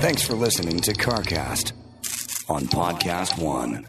Thanks for listening to CarCast on Podcast One.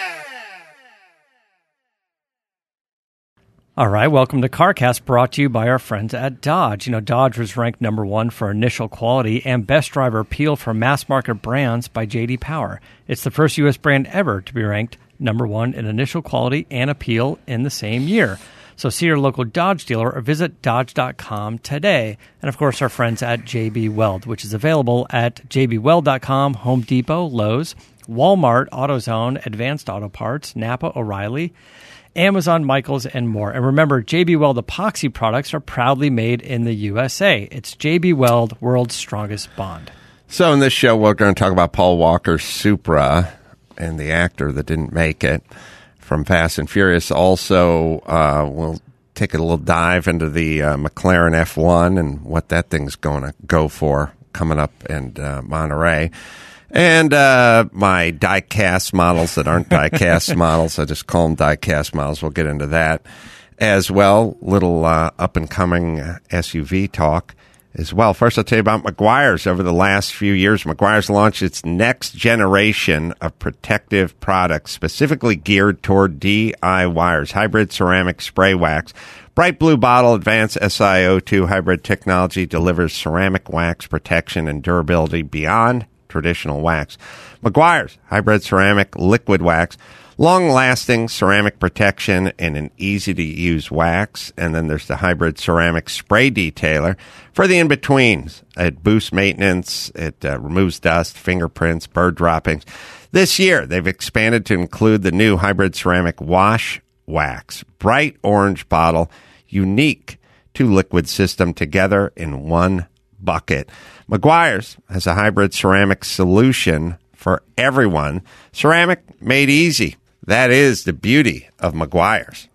All right, welcome to CarCast, brought to you by our friends at Dodge. You know, Dodge was ranked number one for initial quality and best driver appeal for mass market brands by JD Power. It's the first U.S. brand ever to be ranked number one in initial quality and appeal in the same year. So see your local Dodge dealer or visit Dodge.com today. And of course, our friends at JB Weld, which is available at JBWeld.com, Home Depot, Lowe's, Walmart, AutoZone, Advanced Auto Parts, Napa, O'Reilly. Amazon, Michaels, and more. And remember, JB Weld epoxy products are proudly made in the USA. It's JB Weld, world's strongest bond. So, in this show, we're going to talk about Paul Walker's Supra and the actor that didn't make it from Fast and Furious. Also, uh, we'll take a little dive into the uh, McLaren F1 and what that thing's going to go for coming up in uh, Monterey. And uh, my die-cast models that aren't die-cast models, I just call them die-cast models. We'll get into that as well. Little uh, up-and-coming SUV talk as well. First, I'll tell you about Meguiar's. Over the last few years, Meguiar's launched its next generation of protective products, specifically geared toward DIYers. Hybrid ceramic spray wax. Bright blue bottle, advanced SiO2 hybrid technology delivers ceramic wax protection and durability beyond traditional wax. Meguiar's hybrid ceramic liquid wax, long lasting ceramic protection and an easy to use wax. And then there's the hybrid ceramic spray detailer for the in betweens. It boosts maintenance, it uh, removes dust, fingerprints, bird droppings. This year, they've expanded to include the new hybrid ceramic wash wax, bright orange bottle, unique two liquid system together in one bucket. Meguiar's has a hybrid ceramic solution for everyone. Ceramic made easy. That is the beauty of Meguiar's.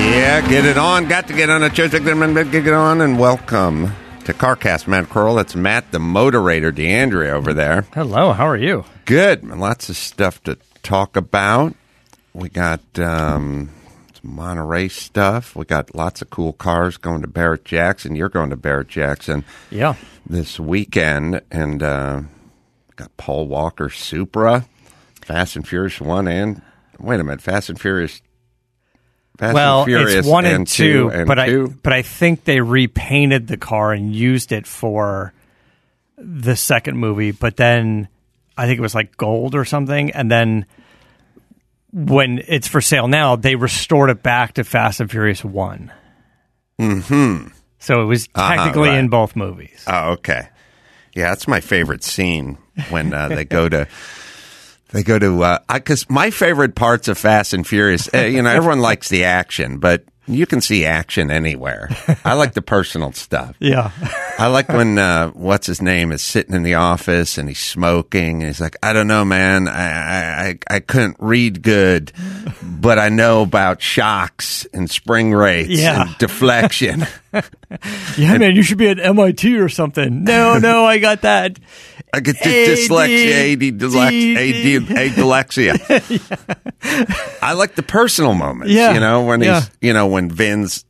Yeah, get it on. Got to get on a church. Get it on and welcome to CarCast, Matt Curl. That's Matt, the moderator, DeAndrea over there. Hello, how are you? Good. Lots of stuff to talk about. We got um, some Monterey stuff. We got lots of cool cars going to Barrett Jackson. You're going to Barrett Jackson Yeah. this weekend, and uh, got Paul Walker Supra, Fast and Furious one and wait a minute, Fast and Furious. Fast well, and Furious it's one and, two, and but two. I but I think they repainted the car and used it for the second movie. But then I think it was like gold or something, and then when it's for sale now, they restored it back to Fast and Furious one. hmm So it was Uh-huh, technically right. in both movies. Oh, okay. Yeah, that's my favorite scene when uh, they go to they go to because my favorite parts of Fast and Furious. Uh, you know, everyone likes the action, but you can see action anywhere. I like the personal stuff. Yeah. I like when uh, what's his name is sitting in the office and he's smoking and he's like, I don't know, man, I I, I couldn't read good, but I know about shocks and spring rates Yeah. and deflection. Yeah, man, you should be at MIT or something. No, no, I got that. I get AD, dyslexia, AD, dyslexia. I like the personal moments. Yeah. you know when he's you know when Vin's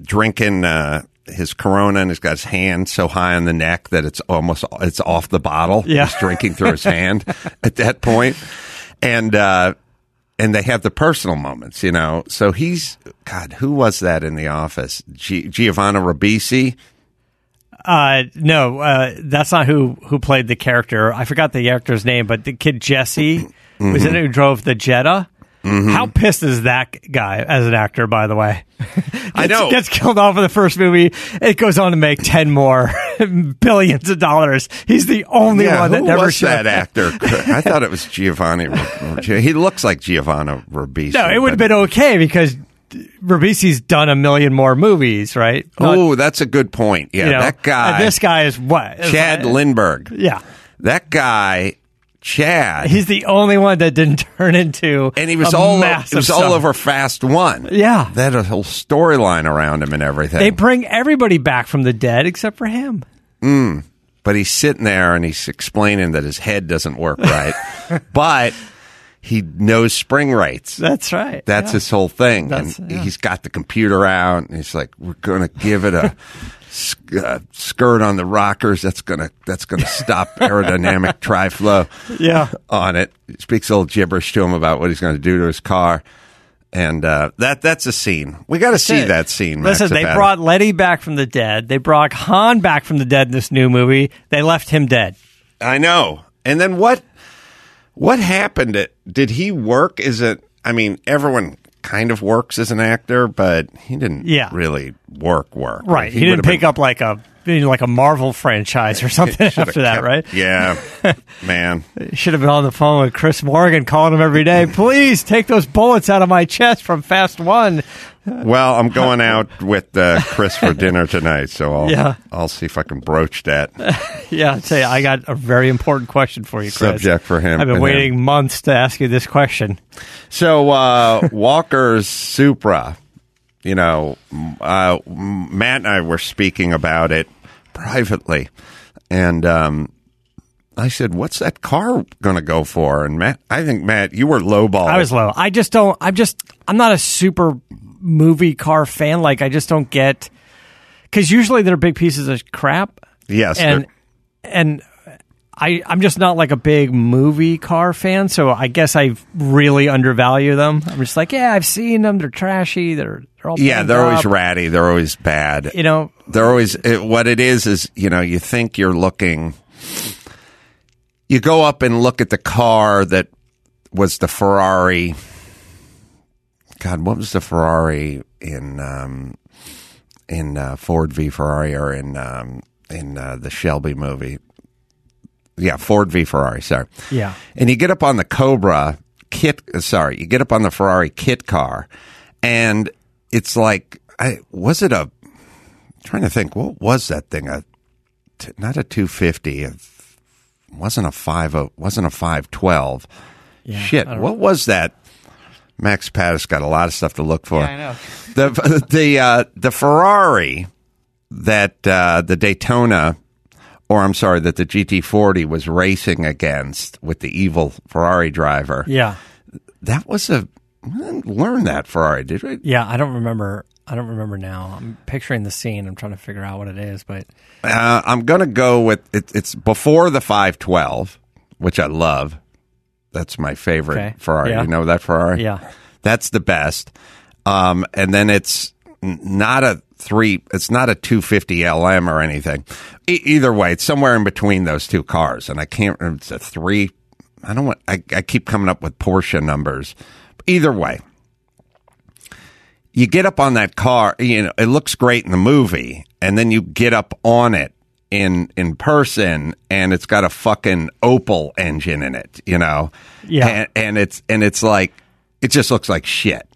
drinking uh, his Corona and he's got his hand so high on the neck that it's almost it's off the bottle. Yeah. he's drinking through his hand at that point, and uh, and they have the personal moments, you know. So he's God. Who was that in the office? G- Giovanni Ribisi. Uh, no, uh, that's not who who played the character. I forgot the actor's name, but the kid Jesse was in it who drove the Jetta. Mm-hmm. How pissed is that guy as an actor? By the way, I know. gets killed off in the first movie. It goes on to make ten more billions of dollars. He's the only yeah, one that who never was that actor? I thought it was Giovanni. he looks like Giovanni Ribisi. No, it would have been okay because Ribisi's done a million more movies, right? Oh, that's a good point. Yeah, you know, that guy. This guy is what? Chad Lindberg. Yeah. That guy, Chad. He's the only one that didn't turn into and he was all it was all over Fast One. Yeah. they had a whole storyline around him and everything. They bring everybody back from the dead except for him. Hmm. but he's sitting there and he's explaining that his head doesn't work right, but he knows spring rates. That's right. That's Yeah. his whole thing, That's- and yeah. he's got the computer out, and he's like, "We're going to give it a uh, skirt on the rockers. That's gonna that's gonna stop aerodynamic tri flow." Yeah. on it. He speaks a little gibberish to him about what he's going to do to his car, and uh, that that's a scene. We got to see it. that scene. Max Listen, they brought Letty back from the dead. They brought Han back from the dead in this new movie. They left him dead. I know. And then what? What happened? Did he work? Is it? I mean, everyone kind of works as an actor, but he didn't. Yeah. really work work. Right. He, didn't pick up like a you know, like a Marvel franchise or something after that, right? Yeah, man. Should have been on the phone with Chris Morgan calling him every day. Please take those bullets out of my chest from Fast One. Well, I'm going out with uh, Chris for dinner tonight, so I'll Yeah. I'll see if I can broach that. Yeah, I'll tell you, I got a very important question for you, Chris. Subject for him I've been waiting months to ask you this question. So uh, Walker's Supra, you know, uh, Matt and I were speaking about it privately, and um, I said, "What's that car going to go for?" And Matt, I think Matt, you were lowball. I was low. I just don't. I'm just. I'm not a super movie car fan. Like I just don't get because usually they're big pieces of crap. yes, and and I I'm just not like a big movie car fan. So I guess I really undervalue them. I'm just like, yeah, I've seen them. They're trashy. They're they're all yeah, they're always up. ratty. They're always bad. You know, they're always it, what it is is you know you think you're looking you go up and look at the car that was the ferrari god what was the ferrari in um in uh, ford v ferrari or in um in uh, the shelby movie yeah ford v ferrari sorry yeah. and you get up on the Cobra kit. uh, Sorry, you get up on the Ferrari kit car, and it's like, I was it a? I'm trying to think, what was that thing? A t- not a two fifty. It wasn't a five. oh, wasn't a five twelve. Yeah, Shit, what was that? Max Pattis got a lot of stuff to look for. Yeah, I know. The the uh, the Ferrari that uh, the Daytona, or I'm sorry, that the GT40 was racing against with the evil Ferrari driver. Yeah. That was a we didn't learn that Ferrari, did we? Yeah, I don't remember. I don't remember now. I'm picturing the scene. I'm trying to figure out what it is, but Uh, I'm going to go with it, it's before the 512, which I love. That's my favorite Okay. Ferrari. Yeah. You know that Ferrari? Yeah. That's the best. Um, and then it's not a three, it's not a 250 LM or anything. E- either way, it's somewhere in between those two cars. And I can't remember, it's a three. I don't want, I, I keep coming up with Porsche numbers. Either way, you get up on that car, you know, it looks great in the movie, and then you get up on it in in person and it's got a fucking Opel engine in it, you know. Yeah. And, and it's and it's like it just looks like shit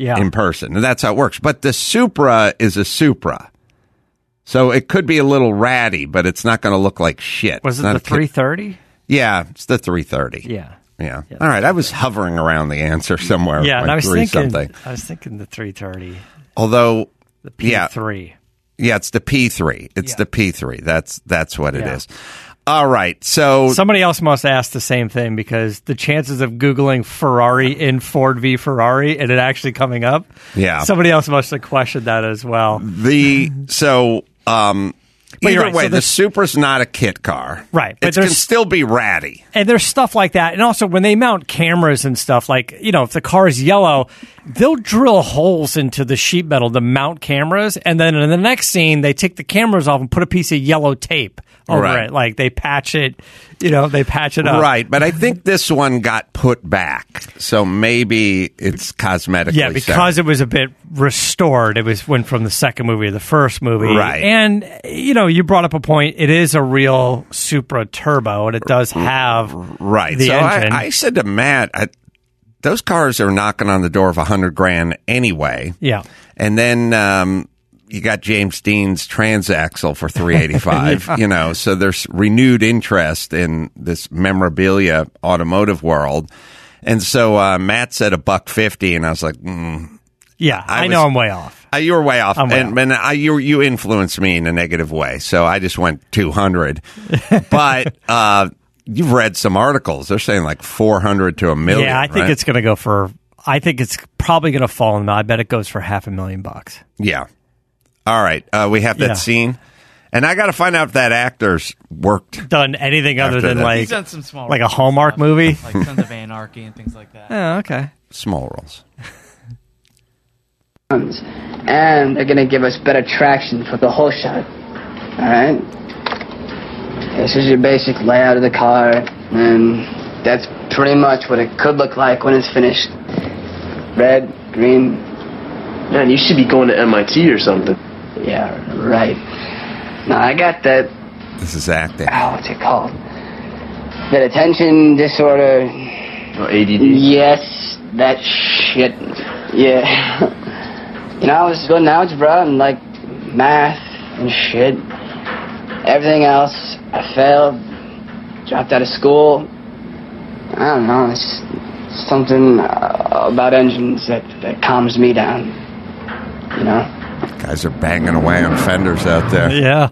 yeah. in person. And that's how it works. But the Supra is a Supra. So it could be a little ratty, but it's not going to look like shit. was It's it the a kid- 330? Yeah, it's the 330. Yeah. Yeah. All right. I was hovering around the answer somewhere. Yeah, and I was three thinking something. I was thinking the 330, Although, the yeah, P3. yeah, it's the P3. It's Yeah. the P3. That's that's what it Yeah. is. All right. So Somebody else must ask the same thing because the chances of googling Ferrari in Ford v Ferrari and it actually coming up. Yeah. Somebody else must have questioned that as well. the so um But you're Either right, way, so the Supra's not a kit car. Right, but It can still be ratty. and there's stuff like that. And also, when they mount cameras and stuff, like, you know, if the car is yellow, they'll drill holes into the sheet metal to mount cameras. And then in the next scene, they take the cameras off and put a piece of yellow tape over Right. it. Like, they patch it, you know, they patch it up. Right, but I think this one got put back, so maybe it's cosmetically. Yeah, so. because it was a bit restored. It was went from the second movie to the first movie. Right. And, you know, you brought up a point. It is a real Supra Turbo, and it does have right. the so engine. I, I said to Matt, I, those cars are knocking on the door of a hundred grand anyway. yeah. And then um, you got James Dean's transaxle for three eighty five. You know, so there's renewed interest in this memorabilia automotive world. And so uh, Matt said a buck fifty, and I was like, mm. Yeah. I, I know I'm way off. uh, you were way off, way and, off. and I, you you influenced me in a negative way. So I just went two hundred. but uh, you've read some articles; they're saying like four hundred to a million. Yeah, I think right? it's going to go for. I think it's probably going to fall in. the I bet it goes for half a million bucks. Yeah. All right. Uh, we have that Yeah. scene. And I got to find out if that actor's worked. Done anything other After than that. like He's done some small like a roles and Hallmark stuff, movie? like Sons of Anarchy and things like that. Oh, okay. Small roles. and they're gonna give us better traction for the whole shot. Alright? This is your basic layout of the car, and that's pretty much what it could look like when it's finished. Red, green, Man, you should be going to MIT or something. Yeah, right. Now I got that, This is acting. oh, what's it called? That attention disorder. Oh, ADD. Yes, that shit. Yeah. you know, I was good in algebra and like math and shit. Everything else, I failed. Dropped out of school. I don't know. It's something uh, about engines that, that calms me down. You know? Guys are banging away on fenders out there. Yeah.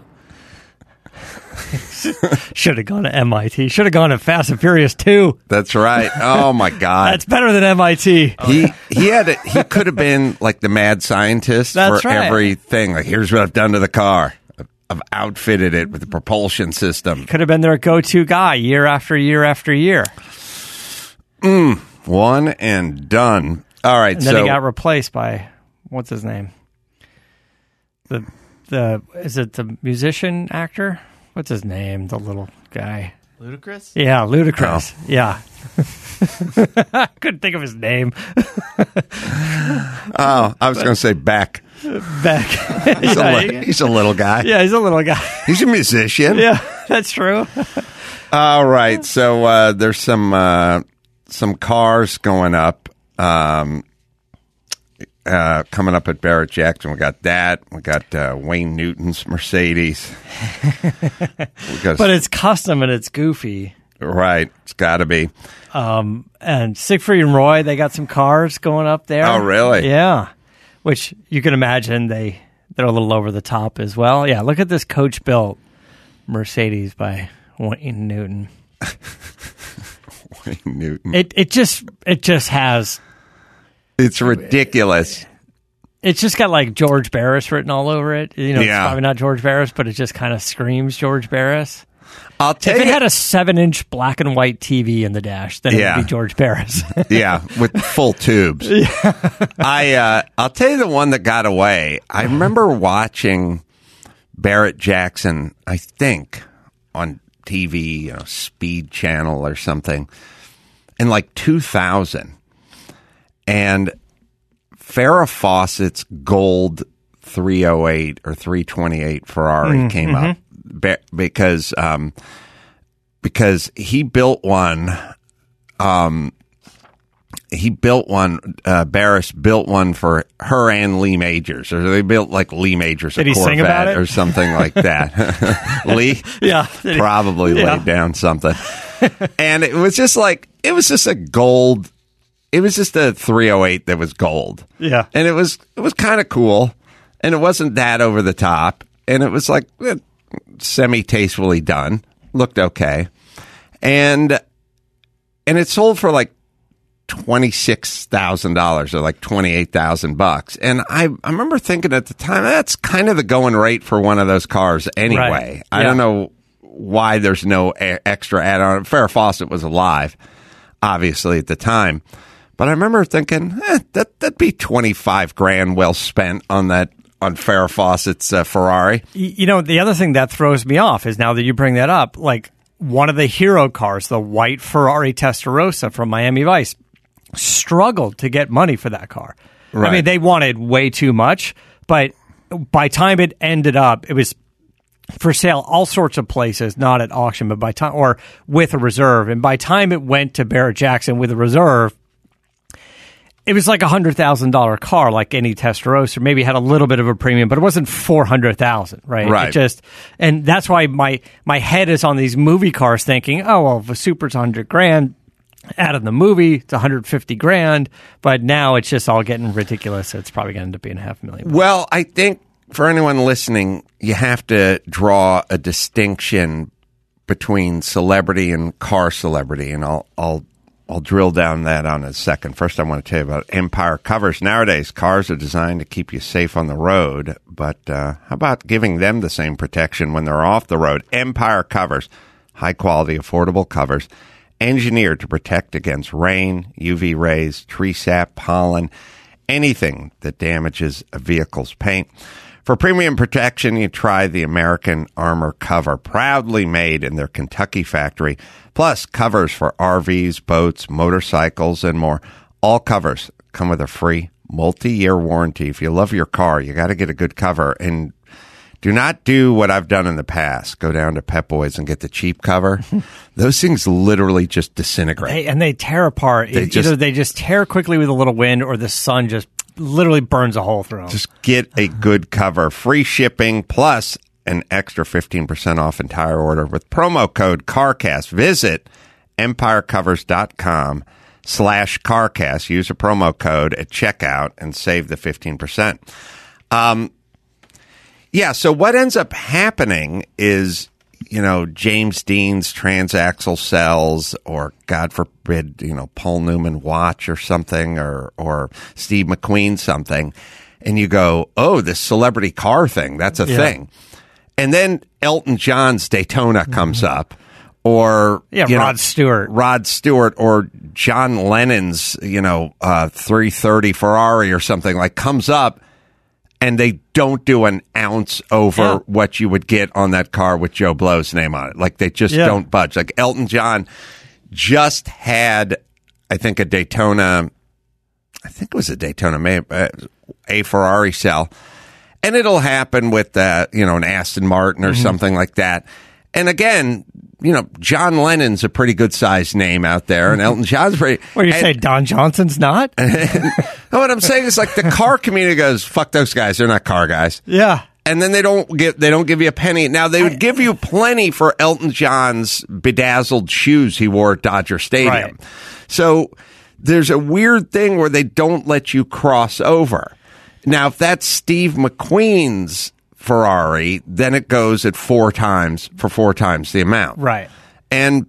Should have gone to MIT. Should have gone to Fast and Furious 2. That's right. Oh my God. That's better than MIT. he he had a, he could have been like the mad scientist That's for right. everything. Like here's what I've done to the car. I've- outfitted it with the propulsion system. Could have been their go-to guy year after year after year. Mm, one and done. All right. And then so he got replaced by what's his name? The the is it the musician actor? What's his name? The little guy. Ludacris? Yeah, Ludacris. Yeah. Couldn't think of his name. oh, I was going to say Beck. Beck. He's, yeah, a, li- he's a little guy. yeah, he's a little guy. He's a musician. Yeah, that's true. All right. So uh, there's some uh, some cars going up. Um, uh, coming up at Barrett Jackson, we got that. We got uh, Wayne Newton's Mercedes. got But it's custom and it's goofy. right. It's got to be. Um, And Siegfried and Roy, they got some cars going up there. Oh, really? Yeah. Which you can imagine they they're a little over the top as well. Yeah, look at this coach built Mercedes by Wayne Newton. Wayne Newton. It it just it just has It's ridiculous. it's just got like George Barris written all over it. You know, Yeah. it's probably not George Barris, but it just kind of screams George Barris. I'll tell If it had a seven inch black and white TV in the dash, then it Yeah. would be George Barris. yeah, with full tubes. I uh, I'll tell you the one that got away. I remember watching Barrett Jackson. I think on TV, you know, Speed Channel or something, in like 2000, and Farrah Fawcett's gold 308 or 328 Ferrari came up be- because um, because he built one he built one. Uh, Barris built one for her and Lee Majors, or they built like Lee Majors a Corvette sing about it? or something like that. Lee, Yeah. Probably Yeah. laid down something, and it was just like it was just a gold. It was just a 308 that was gold. Yeah. and it was it was kind of cool, and it wasn't that over the top, and it was like eh, semi tastefully done. Looked okay, and and it sold for like twenty six thousand dollars or like twenty eight thousand bucks. And I, I remember thinking at the time that's kind of the going rate for one of those cars anyway. Right. I don't know why there's no extra add on. Farrah Fawcett was alive, obviously at the time, but I remember thinking eh, that that'd be twenty five grand well spent on that on Farrah Fawcett's uh, Ferrari. You know, the other thing that throws me off is now that you bring that up, like one of the hero cars, the white Ferrari Testarossa from Miami Vice, struggled to get money for that car. I mean, they wanted way too much, but by time it ended up, it was for sale all sorts of places, not at auction, but by time or with a reserve. And by time it went to Barrett Jackson with a reserve, it was like a hundred thousand dollar car, like any Testarossa. Maybe had a little bit of a premium, but it wasn't four hundred thousand, right? Right. It just, and that's why my my head is on these movie cars, thinking, oh well, if a Supra's hundred grand. Out of the movie, it's 150 grand, but now it's just all getting ridiculous. It's probably going to end up being a half million. Well, I think for anyone listening, you have to draw a distinction between celebrity and car celebrity, and I'll I'll I'll drill down that on a second. First, I want to tell you about Empire covers. Nowadays, cars are designed to keep you safe on the road, but uh, how about giving them the same protection when they're off the road? Empire covers, high quality, affordable covers, engineered to protect against rain, UV rays, tree sap, pollen, anything that damages a vehicle's paint. For premium protection, you try the American Armor cover, proudly made in their Kentucky factory, plus covers for RVs, boats, motorcycles, and more. All covers come with a free multi-year warranty. If you love your car, you got to get a good cover and do not do what I've done in the past. Go down to Pep Boys and get the cheap cover. Those things literally just disintegrate. They, and they tear apart. They Either just- they just tear quickly with a little wind, or the sun just literally burns a hole through them. Just get a good cover. Free shipping plus an extra 15% off entire order with promo code CARCAST. Visit empirecovers.com slash CARCAST. Use a promo code at checkout and save the 15%. Um, yeah, so what ends up happening is, you know, James Dean's transaxle sells, or God forbid, you know, Paul Newman watch or something, or or Steve McQueen something, and you go, oh, this celebrity car thing, that's a thing, and then Elton John's Daytona comes up. Or Yeah, you know, Rod Stewart. Rod Stewart, or John Lennon's, you know, uh, 330 Ferrari or something like comes up, and they don't do an ounce over Yeah. what you would get on that car with Joe Blow's name on it. Like they just Yeah. don't budge. Like Elton John just had, I think, a Daytona. I think it was a Daytona, may uh, a Ferrari cell, and it'll happen with uh, you know an Aston Martin or something like that. And again, you know, John Lennon's a pretty good sized name out there, and Elton John's pretty. What you and- say, Don Johnson's not? no, what I'm saying is like the car community goes, fuck those guys. They're not car guys. yeah. And then they don't get, they don't give you a penny. Now they would give you plenty for Elton John's bedazzled shoes he wore at Dodger Stadium. Right. So there's a weird thing where they don't let you cross over. Now, if that's Steve McQueen's Ferrari, then it goes at four times for four times the amount. Right. And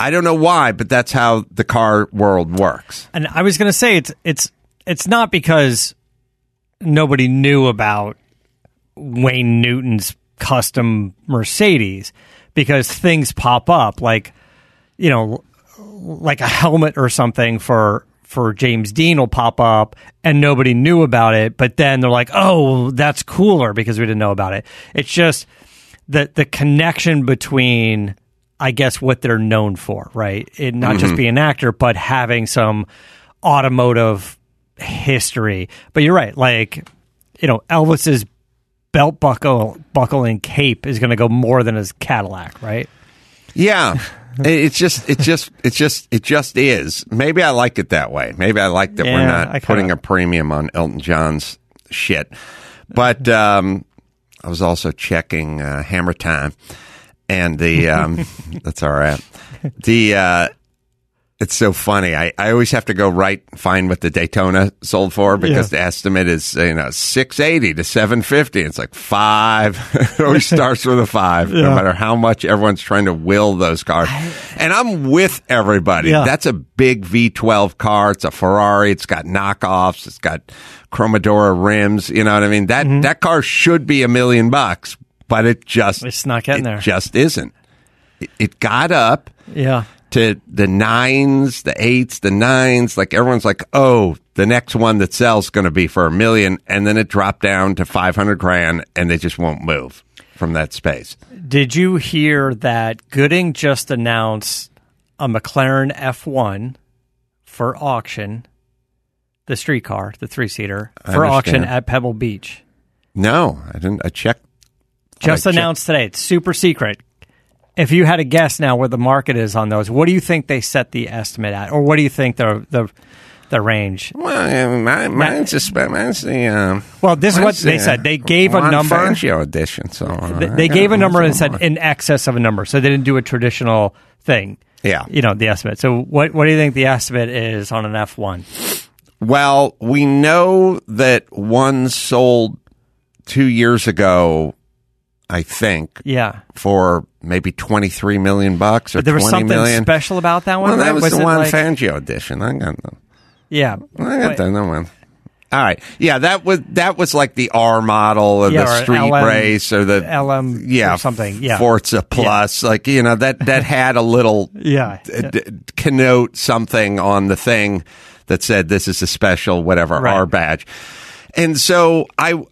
I don't know why, but that's how the car world works. And I was going to say it's it's it's not because nobody knew about Wayne Newton's custom Mercedes because things pop up like you know like a helmet or something for for James Dean will pop up and nobody knew about it but then they're like oh that's cooler because we didn't know about it. It's just the the connection between I guess what they're known for right? It not just mm-hmm. being an actor but having some automotive history but you're right like you know Elvis's belt buckle buckle and cape is going to go more than his Cadillac right Yeah. It's just, it just, it just, it just is. Maybe I like it that way. Maybe I like that we're not kinda- putting a premium on Elton John's shit. But um, I was also checking uh, Hammer Time, and the um, that's all right. The uh, It's so funny. I, I always have to go right find what the Daytona sold for because Yeah. the estimate is you know six eighty to seven fifty. It's like five. it always starts with a five, no matter how much everyone's trying to will those cars. And I'm with everybody. Yeah. That's a big V12 car. It's a Ferrari. It's got knockoffs. It's got Cromodora rims. You know what I mean? That Mm-hmm. that car should be a million bucks, but it just It's not getting it there. Just isn't. It, it got up Yeah. To the nines, the eights, the nines. Like everyone's like, oh, the next one that sells is going to be for a million, and then it dropped down to five hundred grand, and they just won't move from that space. Did you hear that Gooding just announced a McLaren F1 for auction, the street car, the three seater, for auction at Pebble Beach? No, I didn't. I checked. Just I checked- announced today. It's super secret. If you had a guess now where the market is on those, what do you think they set the estimate at, or what do you think the the the range? Well, mine, mine's just mine's the. Um, Well, this is what they the said. They gave a number. Fangio edition. So uh, They, they gave a number and said in excess of a number, so they didn't do a traditional thing. Yeah. you know the estimate. So what what do you think the estimate is on an F one? Well, we know that one sold two years ago. I think Yeah, for maybe twenty three million bucks or but there was something million. special about that one. Well, that right? was, the one like- Fangio edition. I got them. Yeah, I got that one. All right, yeah, that was that was like the R model or Yeah, the or street LM race or the LM yeah or something, yeah. Forza Plus, like you know that that had a little Yeah, d- d- connote something on the thing that said this is a special whatever Right. R badge, and so I.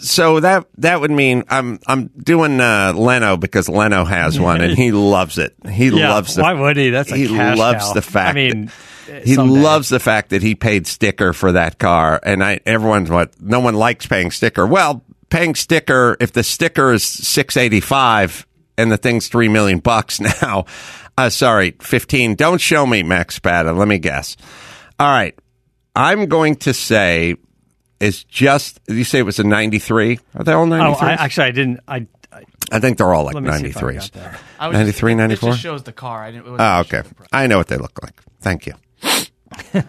So that that would mean I'm I'm doing uh, Leno because Leno has one and he loves it. He Yeah, loves the why would he? That's a he loves cow. the fact. I mean, that, he loves the fact that he paid sticker for that car, and I everyone's what no one likes paying sticker. Well, paying sticker if the sticker is six eighty five and the thing's three million bucks now. Uh, sorry, fifteen. Don't show me Max Spada. Let me guess. All right, I'm going to say is just. You say it was a ninety three. Are they all Oh, ninety three? I, actually, I didn't. I, I I think they're all like let me see ninety if I threes. got that. I was 93, just, 94? It just shows the car. I didn't. it wasn't ah, Oh, showing okay. the price. I know what they look like. Thank you.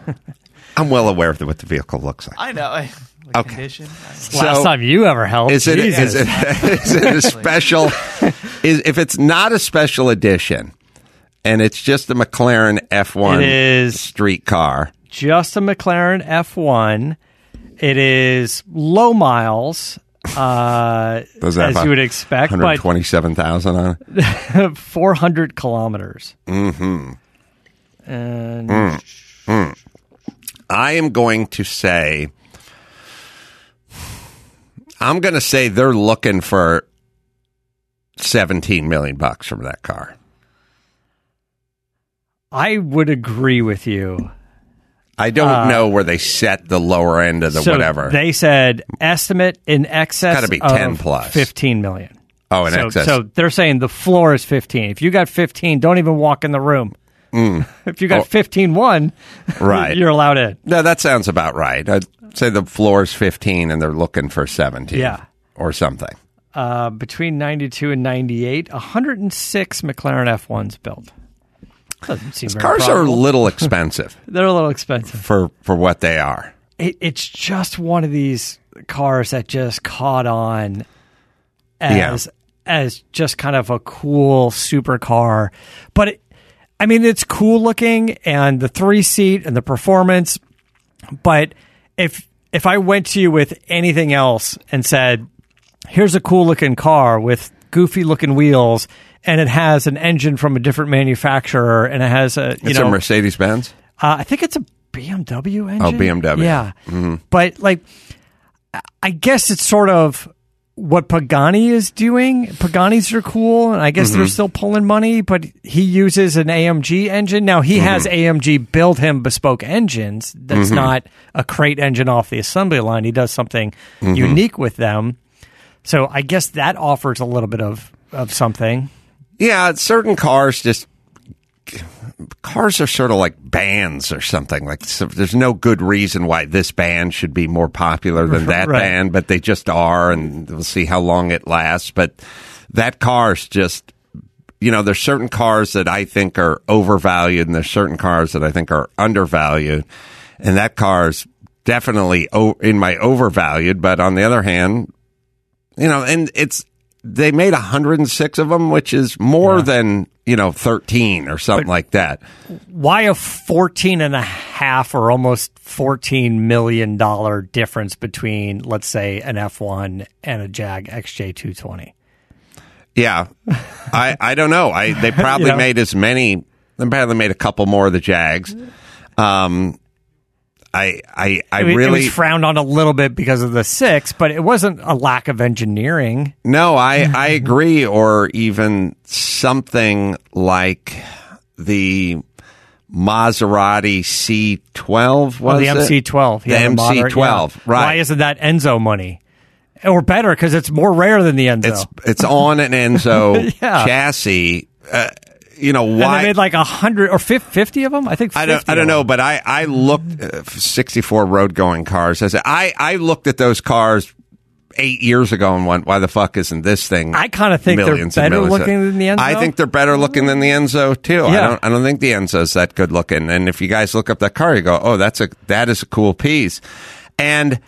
I'm well aware of what the vehicle looks like. I know. Like Okay. condition. I- Last So- time you ever helped, Is it, is it a special? Is if it's not a special edition, and it's just a McLaren F1 It is street car. just a McLaren F1. It is low miles, uh, Does that as have you would expect, but 127,000 on it? 400 kilometers. Mm-hmm. And I am going to say, I'm going to say they're looking for 17 million bucks from that car. I would agree with you. I don't know where they set the lower end of the Uh, so whatever. They said estimate in excess gotta be of 10 15 million. oh, in so, excess. so they're saying the floor is 15. If you got 15, don't even walk in the room. if you got Oh. 15 1, Right. you're allowed in. No, that sounds about right. I'd say the floor is 15 and they're looking for 17. Yeah. Or something. Uh, between 92 and 98, 106 McLaren F1s built. Doesn't seem very Cars are a little expensive They're a little expensive. for, for what they are. It, it's just one of these cars that just caught on as as just kind of a cool supercar. But it, I mean, it's cool looking and the three seat and the performance. But if if I went to you with anything else and said, "Here's a cool looking car with goofy looking wheels." And it has an engine from a different manufacturer, and it has a you It's know a Mercedes Benz. uh, I think it's a BMW engine. Oh, BMW. Yeah, mm-hmm. but like, I guess it's sort of what Pagani is doing. Pagani's are cool, and I guess they're mm-hmm. still pulling money. But he uses an AMG engine now. He has mm-hmm. AMG build him bespoke engines. That's not a crate engine off the assembly line. He does something unique with them. So I guess that offers a little bit of of something. Yeah, certain cars just cars are sort of like bands or something. Like so there's no good reason why this band should be more popular than that Right. band, but they just are, and we'll see how long it lasts. But that car's just you know, there's certain cars that I think are overvalued, and there's certain cars that I think are undervalued, and that car's definitely o- in my overvalued. But on the other hand, you know, and it's they made 106 of them, which is more than you know 13 or something like that. Why a 14 and a half or almost 14 million dollar difference between let's say an F1 and a Jag XJ220? Yeah, I I don't know. I they probably You know? made as many. They probably made a couple more of the Jags. Um, I I I I mean, really it frowned on a little bit because of the six, but it wasn't a lack of engineering. no. I I agree. Or even something like the Maserati C12 was Oh, the? MC12, yeah, the moderate, MC12, yeah. right? Why isn't that Enzo money? Or better because it's more rare than the Enzo. it's it's on an Enzo Yeah. chassis. Uh, you know and why? they made like a hundred or fifty of them. I think 50 I don't. I don't know, but I I looked uh, 64 road going cars. I said I I looked at those cars eight years ago and went, why the fuck isn't this thing? I kinda think they're and better looking than the Enzo. I think they're better looking than the Enzo too. I don't. I don't think the Enzo's that good looking. And if you guys look up that car, you go, oh, that's a that is a cool piece. And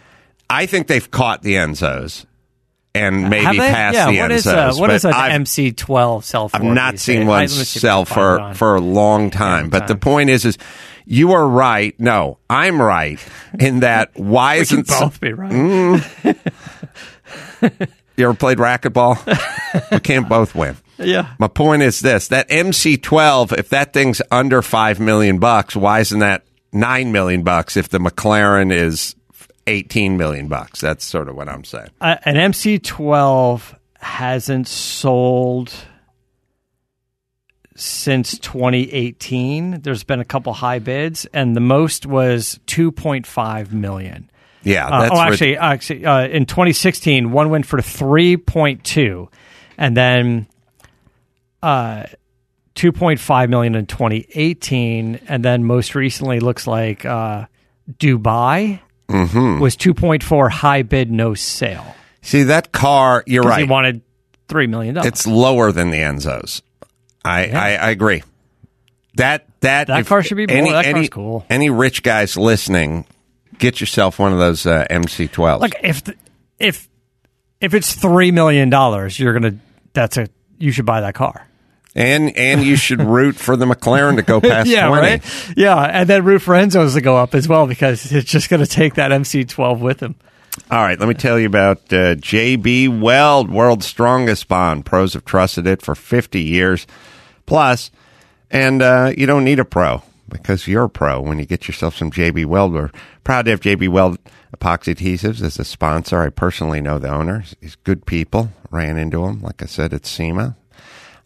I think they've caught the Enzos and maybe passed yeah, the what is uh, what but is an I've- MC12 sell for? I've not seen one I- let me see if I sell can find it for for a long time. Long But the point is, is you are right. No, I'm right in that. Why isn't both be right. you ever played racquetball? we can't both win. yeah. My point is this: that MC12, if that thing's under five million bucks, why isn't that nine million bucks? If the McLaren is eighteen million bucks, that's sort of what I'm saying. Uh, an MC12 hasn't sold since 2018. There's been a couple high bids, and the most was 2.5 million. Yeah, Uh, oh, actually, actually, uh, in 2016, one went for 3.2, and then uh, 2.5 million in 2018, and then most recently looks like uh, Dubai Mm-hmm. was 2.4 high bid, no sale. see that car. You're right. he wanted three million dollars. it's lower than the Enzos. I, I, I agree. That that That car should be more- that car's cool. Any rich guys listening, get yourself one of those uh, MC12s. Like if the, if if it's three million dollars, you're gonna that's a you should buy that car. And and you should root for the McLaren to go past yeah, 20. right. Yeah, and then root for Enzo's to go up as well because it's just gonna take that MC12 with him. All right, let me tell you about uh, JB Weld, world's strongest bond. Pros have trusted it for 50 years plus, and uh, you don't need a pro because you're a pro when you get yourself some JB Weld. We're proud to have JB Weld Epoxy Adhesives as a sponsor. I personally know the owners. He's good people. Ran into him, like I said, at SEMA.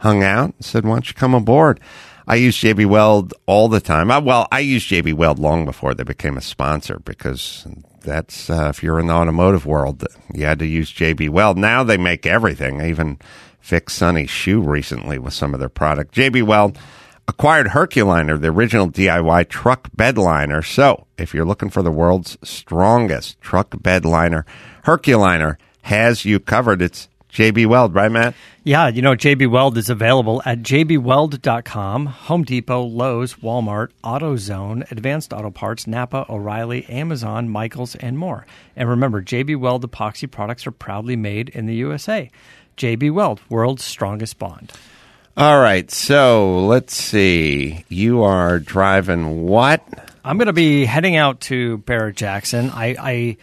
Hung out, and said, why don't you come aboard? I use JB Weld all the time. I, well, I used JB Weld long before they became a sponsor because that's uh, if you're in the automotive world, you had to use JB Weld. Now they make everything. I even fixed Sonny's shoe recently with some of their product. JB Weld acquired Herculiner, the original DIY truck bed liner. So if you're looking for the world's strongest truck bed liner, Herculiner has you covered. It's JB Weld, right, Matt? Yeah, you know, JB Weld is available at jbweld.com, Home Depot, Lowe's, Walmart, AutoZone, Advanced Auto Parts, Napa, O'Reilly, Amazon, Michaels, and more. And remember, JB Weld epoxy products are proudly made in the USA. JB Weld, world's strongest bond. All right, so let's see. You are driving what? I'm going to be heading out to Barrett Jackson. I I,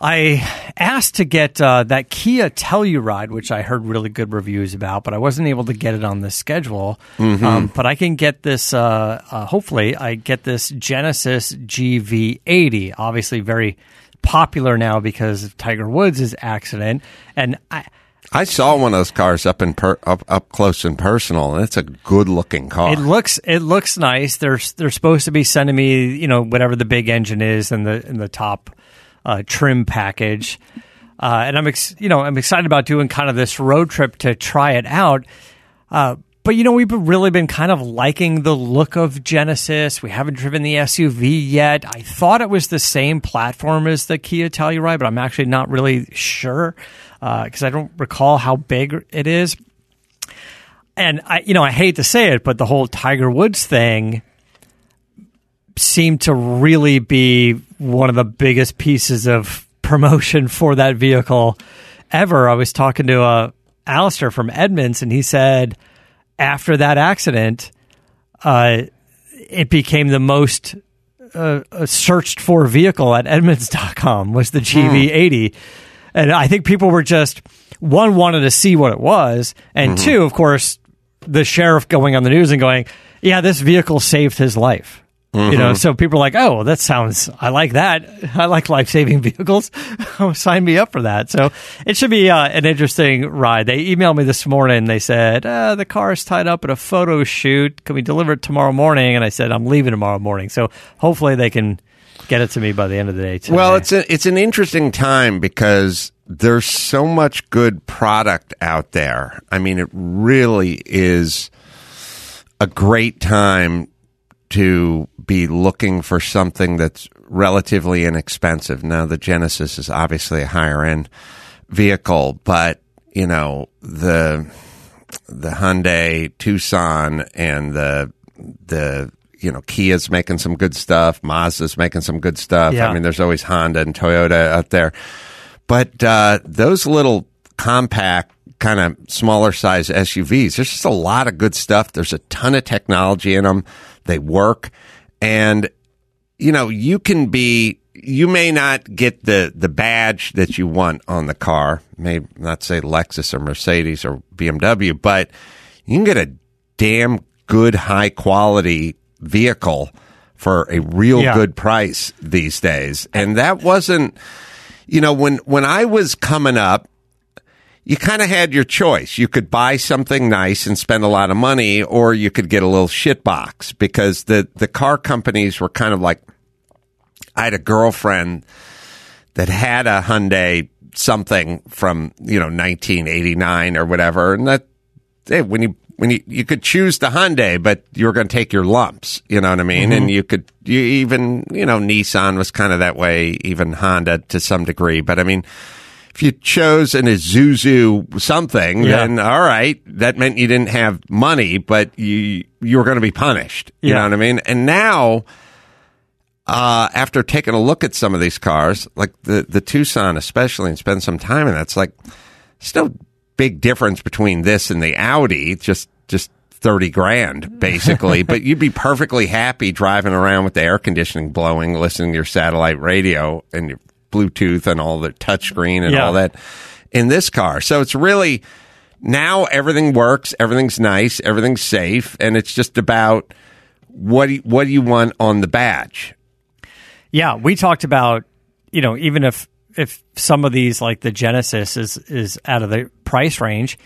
I asked to get uh, that Kia Telluride, which I heard really good reviews about, but I wasn't able to get it on the schedule. Um, but I can get this. Uh, uh, hopefully, I get this Genesis GV80. Obviously, very popular now because of Tiger Woods' accident, and I. I saw one of those cars up in per, up up close and personal, and it's a good looking car. It looks it looks nice. They're they're supposed to be sending me you know whatever the big engine is in the in the top uh, trim package, uh, and I'm ex- you know I'm excited about doing kind of this road trip to try it out. Uh, but you know we've really been kind of liking the look of Genesis. We haven't driven the SUV yet. I thought it was the same platform as the Kia Telluride, but I'm actually not really sure because I don't recall how big it is and I, you know, I hate to say it, but the whole Tiger Woods thing seemed to really be one of the biggest pieces of promotion for that vehicle ever. I was talking to uh, Alistair from Edmunds, and he said after that accident, uh, it became the most uh, searched for vehicle at Edmunds.com was the GV80. And I think people were just, one, wanted to see what it was. And two, of course, the sheriff going on the news and going, yeah, this vehicle saved his life. You know, so people are like, oh, that sounds, I like that. I like life saving vehicles. Sign me up for that. So it should be uh, an interesting ride. They emailed me this morning. They said, uh, the car is tied up at a photo shoot. Can we deliver it tomorrow morning? And I said, I'm leaving tomorrow morning. So hopefully they can get it to me by the end of the day. Today. Well, it's a, it's an interesting time because there's so much good product out there. I mean, it really is a great time to be looking for something that's relatively inexpensive. Now, the Genesis is obviously a higher end vehicle, but you know the the Hyundai Tucson and the the you know Kia's making some good stuff, Mazda's making some good stuff. Yeah. I mean, there's always Honda and Toyota out there, but uh, those little compact kind of smaller size SUVs, there's just a lot of good stuff. There's a ton of technology in them. They work, and you know you can be. You may not get the the badge that you want on the car. May not say Lexus or Mercedes or BMW, but you can get a damn good high quality vehicle for a real Yeah. good price these days. And that wasn't you know when when I was coming up you kind of had your choice. You could buy something nice and spend a lot of money, or you could get a little shit box because the, the car companies were kind of like, I had a girlfriend that had a Hyundai something from, you know, 1989 or whatever. And that, hey, when you, when you, you could choose the Hyundai, but you were going to take your lumps, you know what I mean? And mm-hmm. you could, you even, you know, Nissan was kind of that way, even Honda to some degree. But I mean, if you chose an Isuzu something, Yeah. then all right, that meant you didn't have money, but you you were going to be punished. You Yeah. know what I mean? And now, uh, after taking a look at some of these cars, like the the Tucson especially, and spend some time in it's like there's no big difference between this and the Audi. Just just thirty grand basically, but you'd be perfectly happy driving around with the air conditioning blowing, listening to your satellite radio and your Bluetooth and all the touchscreen and Yeah. all that in this car. So it's really now everything works, everything's nice, everything's safe, and it's just about what do you, what do you want on the badge? Yeah, we talked about you know even if if some of these like the Genesis is is out of the price range,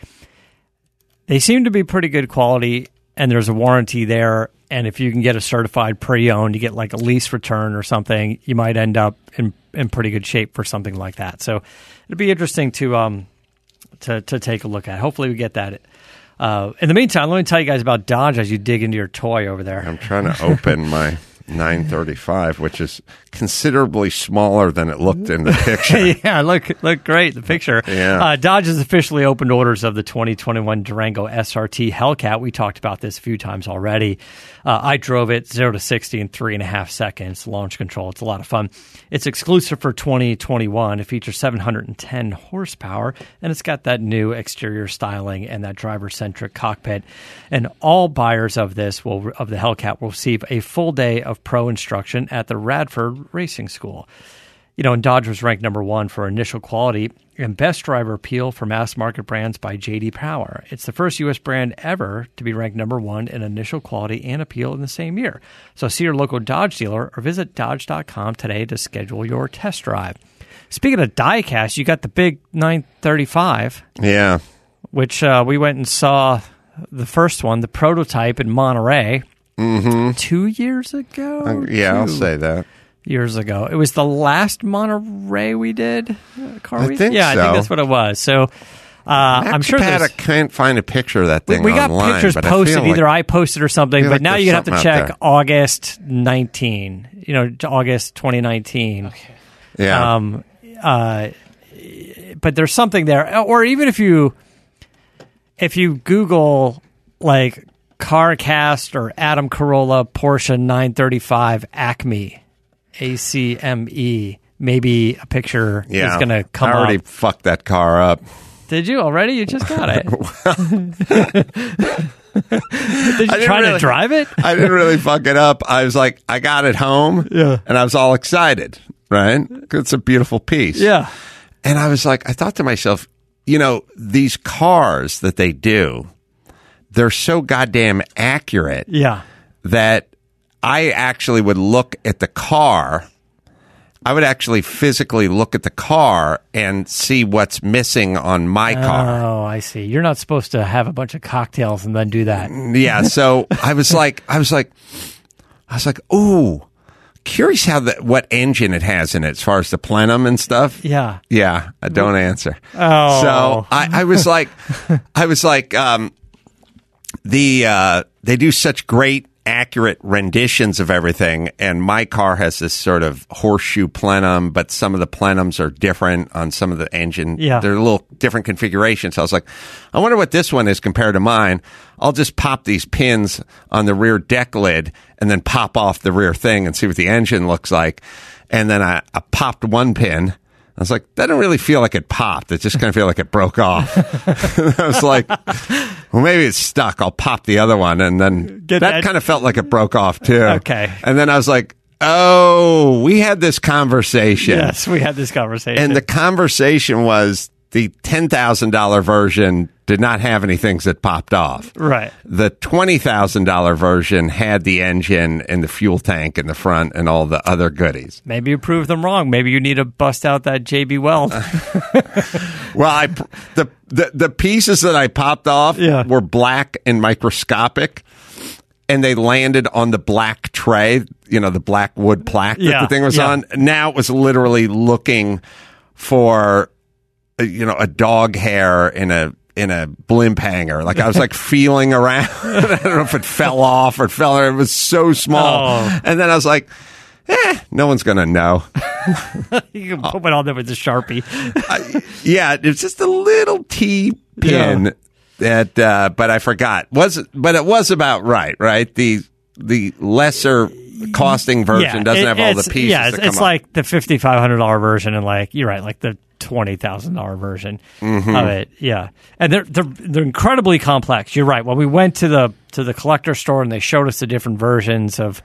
they seem to be pretty good quality, and there's a warranty there. And if you can get a certified pre-owned, you get like a lease return or something, you might end up in in pretty good shape for something like that. So it'd be interesting to um to to take a look at. Hopefully, we get that. Uh, in the meantime, let me tell you guys about Dodge as you dig into your toy over there. I'm trying to open my 935, which is considerably smaller than it looked in the picture. yeah, look look great the picture. Yeah. Uh, Dodge has officially opened orders of the 2021 Durango SRT Hellcat. We talked about this a few times already. Uh, I drove it zero to 60 in three and a half seconds. Launch control. It's a lot of fun. It's exclusive for 2021. It features 710 horsepower, and it's got that new exterior styling and that driver centric cockpit. And all buyers of this will of the Hellcat will receive a full day of pro instruction at the Radford Racing School. You know, and Dodge was ranked number one for initial quality and best driver appeal for mass market brands by JD Power. It's the first U.S. brand ever to be ranked number one in initial quality and appeal in the same year. So see your local Dodge dealer or visit Dodge.com today to schedule your test drive. Speaking of diecast, you got the big 935, yeah. which uh, we went and saw the first one, the prototype in Monterey, two years ago. Uh, yeah, I'll say that. Years ago. It was the last Monterey we did. Uh, car I think yeah, I think that's what it was. So uh, I'm sure Pat, I there's, can't find a picture of that we, thing we got online, pictures but I posted. like- Either I posted or something, but like now there's you have to something out check. August 19. You know, August 2019. yeah. Um, uh, but there's something there, or even if you if you Google like CarCast or Adam Carolla Porsche 935 Acme ACME. Maybe a picture Yeah, is going to come I already up. fucked that car up. Did you already? You just got it. Did you try to drive it? I didn't really fuck it up. I was like, I got it home, Yeah. and I was all excited, right? It's a beautiful piece, Yeah. And I was like, I thought to myself, you know, these cars that they do, they're so goddamn accurate Yeah. that I actually would look at the car. I would actually physically look at the car and see what's missing on my car. Oh, I see. You're not supposed to have a bunch of cocktails and then do that. Yeah, so I was like, I was like, I was like, ooh, curious how the what engine it has in it as far as the plenum and stuff. Yeah. Yeah, I don't answer. Oh. So I, I was like, I was like, um, the uh, they do such great accurate renditions of everything and my car has this sort of horseshoe plenum but some of the plenums are different on some of the engine. Yeah. they're a little different configurations. So i was like i wonder what this one is compared to mine. I'll just pop these pins on the rear deck lid and then pop off the rear thing and see what the engine looks like. And then i, I popped one pin I was like, that didn't really feel like it popped. It just kind of feel like it broke off. I was like, well, maybe it's stuck. I'll pop the other one. And then Get that that- kind of felt like it broke off too. Okay. And then I was like, oh, we had this conversation. Yes, we had this conversation. And the conversation was the $10,000 version did not have any things that popped off. right. The $20,000 version had the engine and the fuel tank in the front and all the other goodies. Maybe you proved them wrong. Maybe you need to bust out that JB Weld. Well, I the the the pieces that I popped off Yeah. were black and microscopic, and they landed on the black tray. You know, the black wood plaque that Yeah, the thing was yeah. on. Now it was literally looking for, uh, you know, a dog hair in a in a blimp hanger. Like I was like feeling around. I don't know if it fell off or it fell. Or it was so small, Oh. and then I was like. Eh, no one's gonna know. you can put it on there with a sharpie. Yeah, it's just a little T pin Yeah. that, uh, but I forgot. Was but it was about right, right? The the lesser costing version doesn't it- have all the pieces. Yeah, it's, that come it's like the fifty five hundred dollar version, and like you're right, like the twenty thousand dollar version Mm-hmm. of it. Yeah, and they're, they're they're incredibly complex. You're right. When we went to the to the collector store and they showed us the different versions of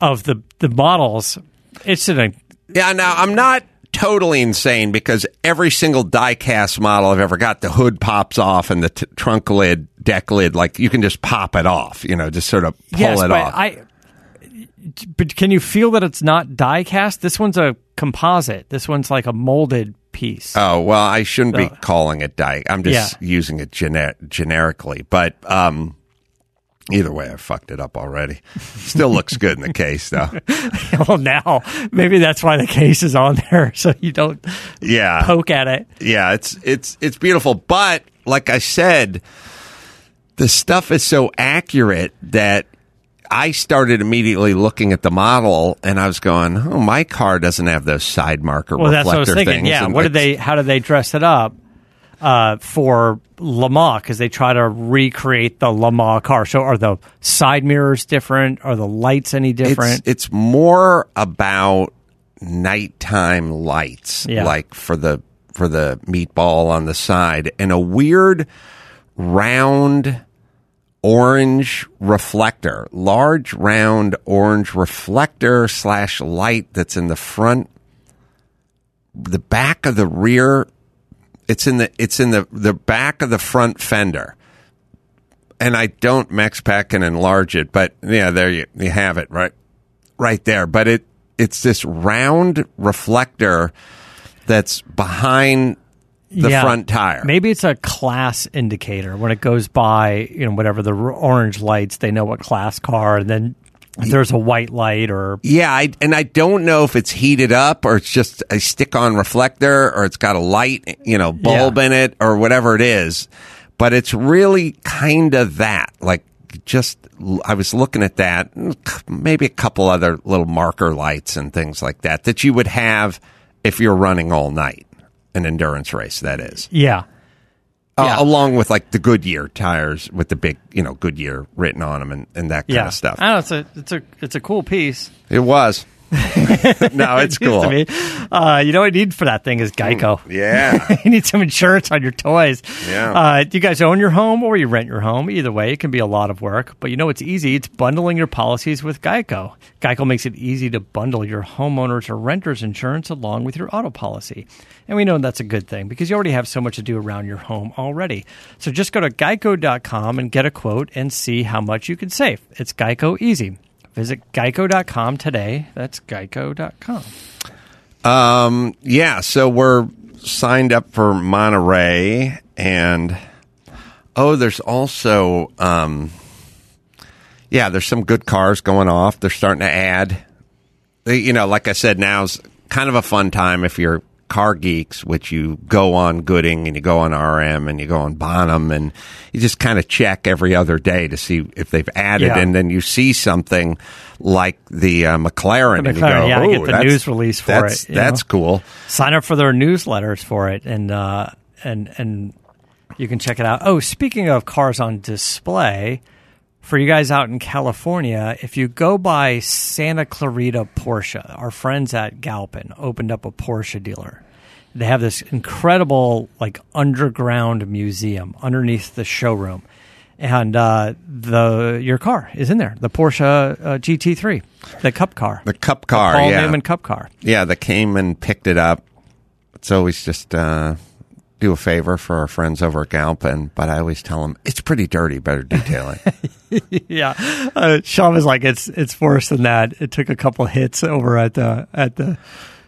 of the the models, it's an yeah. Now I'm not totally insane because every single die-cast model I've ever got, the hood pops off and the t- trunk lid, deck lid, like you can just pop it off. You know, just sort of pull yes, it but off. I. But can you feel that it's not die cast? This one's a composite. This one's like a molded piece. Oh well, I shouldn't be calling it die. I'm just Yeah. using it gener- generically, but um, either way, I fucked it up already. Still looks good in the case, though. well, now maybe that's why the case is on there, so you don't Yeah, poke at it. yeah, it's it's it's beautiful, but like I said, the stuff is so accurate that. I started immediately looking at the model, and I was going, "Oh, my car doesn't have those side marker Well, that's reflector what I was thinking. things." Yeah, and what did they? How did they dress it up uh, for Le Mans? Because they try to recreate the Le Mans car. So, are the side mirrors different? Are the lights any different? It's, it's more about nighttime lights, Yeah. like for the for the meatball on the side, and a weird round orange reflector, large round orange reflector slash light that's in the front, the back of the rear. It's in the it's in the the back of the front fender and I don't max pack and enlarge it, but yeah, there you, you have it right, right there. But it it's this round reflector that's behind the Yeah. front tire. Maybe it's a class indicator when it goes by, you know, whatever the orange lights, they know what class car, and then there's a white light or Yeah, I, and I don't know if it's heated up or it's just a stick-on reflector or it's got a light, you know, bulb Yeah. in it or whatever it is. But it's really kind of that. Like, just I was looking at that, mm, maybe a couple other little marker lights and things like that that you would have if you're running all night, an endurance race. That is. yeah, Uh, Yeah. along with like the Goodyear tires with the big, you know, Goodyear written on them and, and that kind yeah, of stuff. I know it's a it's a it's a cool piece. It was. no, it's It cool. Uh, you know what you need for that thing is Geico. Yeah. you need some insurance on your toys. Yeah. Uh, do you guys own your home or you rent your home? Either way, it can be a lot of work. But you know it's easy. It's bundling your policies with Geico. Geico makes it easy to bundle your homeowners or renters insurance along with your auto policy. And we know that's a good thing because you already have so much to do around your home already. So just go to geico.com and get a quote and see how much you can save. It's Geico easy. Visit geico.com today. That's geico.com. Um, yeah, so we're signed up for Monterey, and oh, there's also um, yeah, there's some good cars going off. They're starting to add. You know, like I said, now's kind of a fun time if you're car geeks, which you go on Gooding and you go on RM and you go on Bonham and you just kind of check every other day to see if they've added, Yeah. and then you see something like the uh, McLaren, The and you go, yeah, "Oh, get the news release for that's, it, That's know? cool. sign up for their newsletters for it and uh, and and you can check it out. Oh, speaking of cars on display, for you guys out in California, if you go by Santa Clarita Porsche, our friends at Galpin opened up a Porsche dealer. They have this incredible like underground museum underneath the showroom. And uh, the your car is in there, the Porsche uh, GT3, the Cup car, The Cup car, Paul yeah. Newman Cup car. Yeah, that came and picked it up. It's always just uh, do a favor for our friends over at Galpin, but I always tell them it's pretty dirty. Better detailing. yeah, uh, Sean was like, "It's it's worse than that." It took a couple hits over at the at the.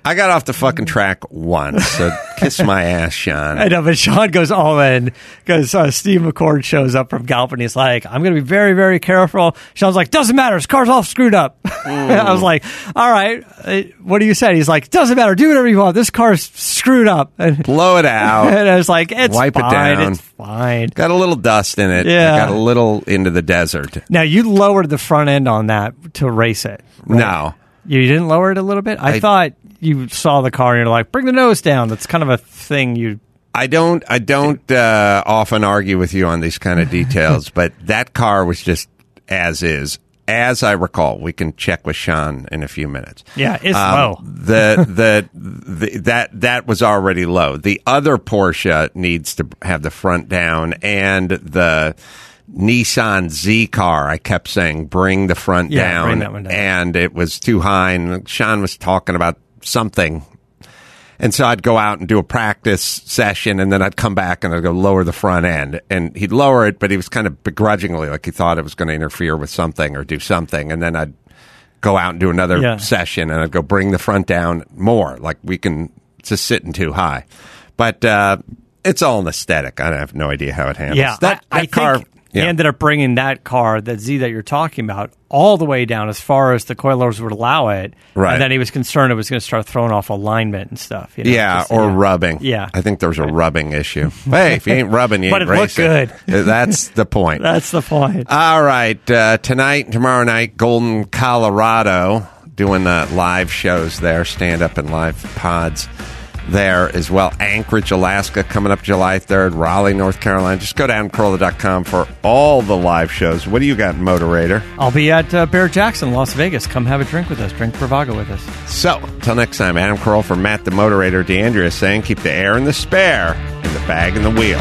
I got off the fucking track once, so kiss my ass, Sean. I know, but Sean goes all in because uh, Steve McCord shows up from Galpin and he's like, "I'm going to be very very careful." Sean's like, "Doesn't matter. His car's all screwed up." I was like, "All right, uh, what do you say?" He's like, "Doesn't matter. Do whatever you want. This car's screwed up." And, Blow it out. and I was like, "It's Wipe it fine. down. It's fine." Got a little dust in it. Yeah. I got a little into the desert. Now you lowered the front end on that to race it. right? No. You didn't lower it a little bit? I, I- thought you saw the car and you're like, bring the nose down. That's kind of a thing you. I don't. I don't uh, often argue with you on these kind of details, but that car was just as is, as I recall. We can check with Sean in a few minutes. Yeah, it's Um, low. the, the the that that was already low. The other Porsche needs to have the front down, and the Nissan Z car. I kept saying, bring the front Yeah, down, bring that one down. and it was too high. And Sean was talking about something and so I'd go out and do a practice session, and then I'd come back and I'd go lower the front end. And he'd lower it, but he was kind of begrudgingly, like he thought it was going to interfere with something or do something. And then I'd go out and do another Yeah. session, and I'd go bring the front down more. Like we can, it's just sitting too high. But uh, it's all an aesthetic. I have no idea how it handles. Yeah, that, I, that I car. think yeah. he ended up bringing that car, that Z that you're talking about, all the way down as far as the coilovers would allow it. Right. And then he was concerned it was going to start throwing off alignment and stuff. You know, Yeah, just- or yeah. rubbing. Yeah. I think there's a rubbing issue. hey, if you ain't rubbing, you But ain't it racing. good. That's the point. That's the point. All right, uh, tonight and tomorrow night, Golden, Colorado, doing uh, live shows there, stand up and live pods there as well. Anchorage, Alaska, coming up July 3rd, Raleigh, North Carolina. Just go down Carolla.com for all the live shows. What do you got, Motorator? I'll be at uh, Barrett-Jackson, Las Vegas. Come have a drink with us. Drink Bravago with us. So, until next time, Adam Carolla for Matt the Motorator, DeAndrea saying keep the air in the spare and the bag in the wheel.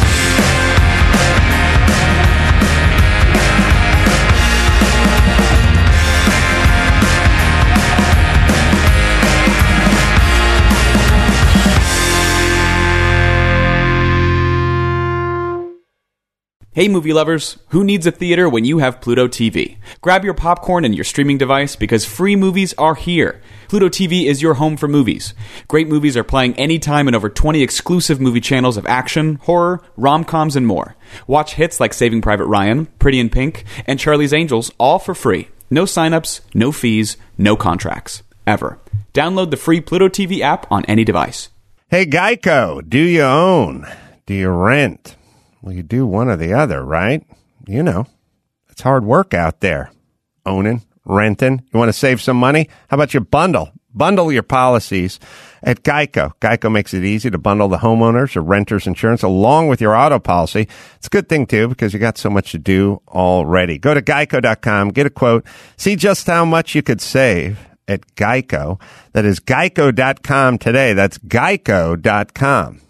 Hey, movie lovers, who needs a theater when you have Pluto TV? Grab your popcorn and your streaming device because free movies are here. Pluto TV is your home for movies. Great movies are playing anytime in over 20 exclusive movie channels of action, horror, rom coms, and more. Watch hits like Saving Private Ryan, Pretty in Pink, and Charlie's Angels all for free. No signups, no fees, no contracts. Ever. Download the free Pluto TV app on any device. Hey, Geico, do you own? Do you rent? Well, you do one or the other, right? You know, it's hard work out there. Owning, renting. You want to save some money? How about you bundle? Bundle your policies at Geico. Geico makes it easy to bundle the homeowners or renters insurance along with your auto policy. It's a good thing too because you got so much to do already. Go to geico.com, get a quote, see just how much you could save at Geico. That is geico.com today. That's geico.com.